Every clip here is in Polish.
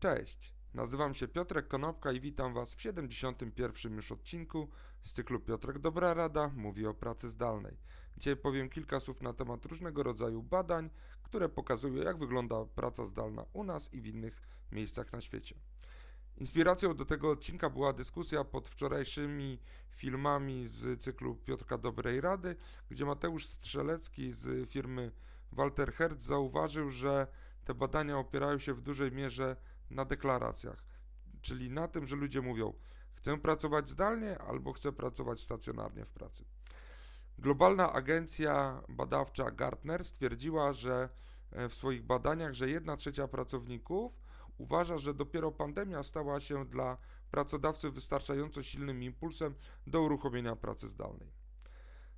Cześć, nazywam się Piotrek Konopka i witam Was w 71. już odcinku z cyklu Piotrek Dobra Rada mówi o pracy zdalnej. Dzisiaj powiem kilka słów na temat różnego rodzaju badań, które pokazują jak wygląda praca zdalna u nas i w innych miejscach na świecie. Inspiracją do tego odcinka była dyskusja pod wczorajszymi filmami z cyklu Piotrka Dobrej Rady, gdzie Mateusz Strzelecki z firmy Walter Hertz zauważył, że te badania opierają się w dużej mierze na deklaracjach, czyli na tym, że ludzie mówią: Chcę pracować zdalnie albo chcę pracować stacjonarnie w pracy. Globalna agencja badawcza Gartner stwierdziła, że e, w swoich badaniach, że 1 trzecia pracowników uważa, że dopiero pandemia stała się dla pracodawcy wystarczająco silnym impulsem do uruchomienia pracy zdalnej.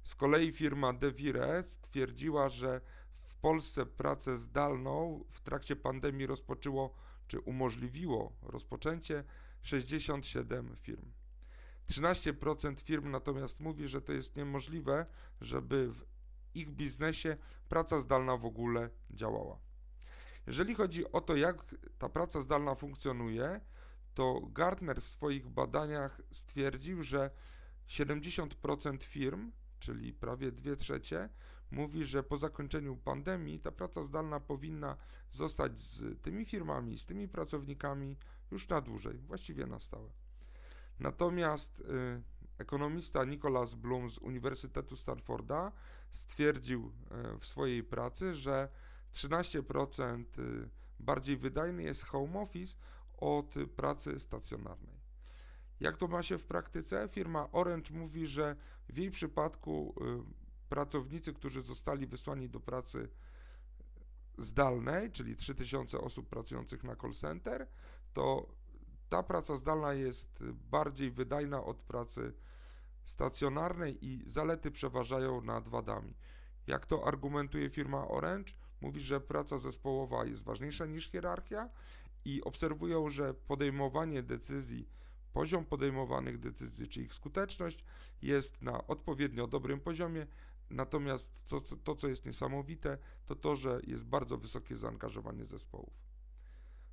Z kolei firma DeVire stwierdziła, że w Polsce pracę zdalną w trakcie pandemii rozpoczęło czy umożliwiło rozpoczęcie 67 firm. 13% firm natomiast mówi, że to jest niemożliwe, żeby w ich biznesie praca zdalna w ogóle działała. Jeżeli chodzi o to, jak ta praca zdalna funkcjonuje, to Gartner w swoich badaniach stwierdził, że 70% firm, czyli prawie 2 trzecie, mówi, że po zakończeniu pandemii ta praca zdalna powinna zostać z tymi firmami, z tymi pracownikami już na dłużej, właściwie na stałe. Natomiast y, ekonomista Nicholas Bloom z Uniwersytetu Stanforda stwierdził y, w swojej pracy, że 13% y, bardziej wydajny jest home office od pracy stacjonarnej. Jak to ma się w praktyce? Firma Orange mówi, że w jej przypadku y, pracownicy, którzy zostali wysłani do pracy zdalnej, czyli 3000 osób pracujących na call center, to ta praca zdalna jest bardziej wydajna od pracy stacjonarnej i zalety przeważają nad wadami. Jak to argumentuje firma Orange? Mówi, że praca zespołowa jest ważniejsza niż hierarchia i obserwują, że podejmowanie decyzji, poziom podejmowanych decyzji, czy ich skuteczność jest na odpowiednio dobrym poziomie, natomiast to, to co jest niesamowite, to to, że jest bardzo wysokie zaangażowanie zespołów.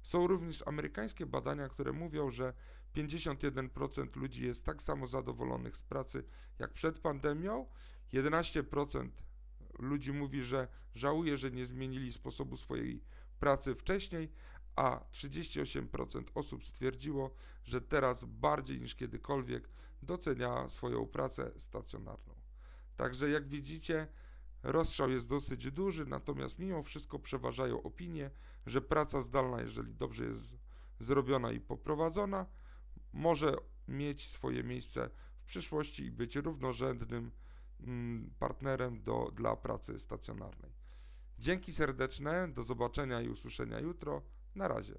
Są również amerykańskie badania, które mówią, że 51% ludzi jest tak samo zadowolonych z pracy jak przed pandemią, 11% ludzi mówi, że żałuje, że nie zmienili sposobu swojej pracy wcześniej, a 38% osób stwierdziło, że teraz bardziej niż kiedykolwiek docenia swoją pracę stacjonarną. Także jak widzicie, rozstrzał jest dosyć duży, natomiast mimo wszystko przeważają opinie, że praca zdalna, jeżeli dobrze jest zrobiona i poprowadzona, może mieć swoje miejsce w przyszłości i być równorzędnym Mm, partnerem do, dla pracy stacjonarnej. Dzięki serdeczne, do zobaczenia i usłyszenia jutro. Na razie.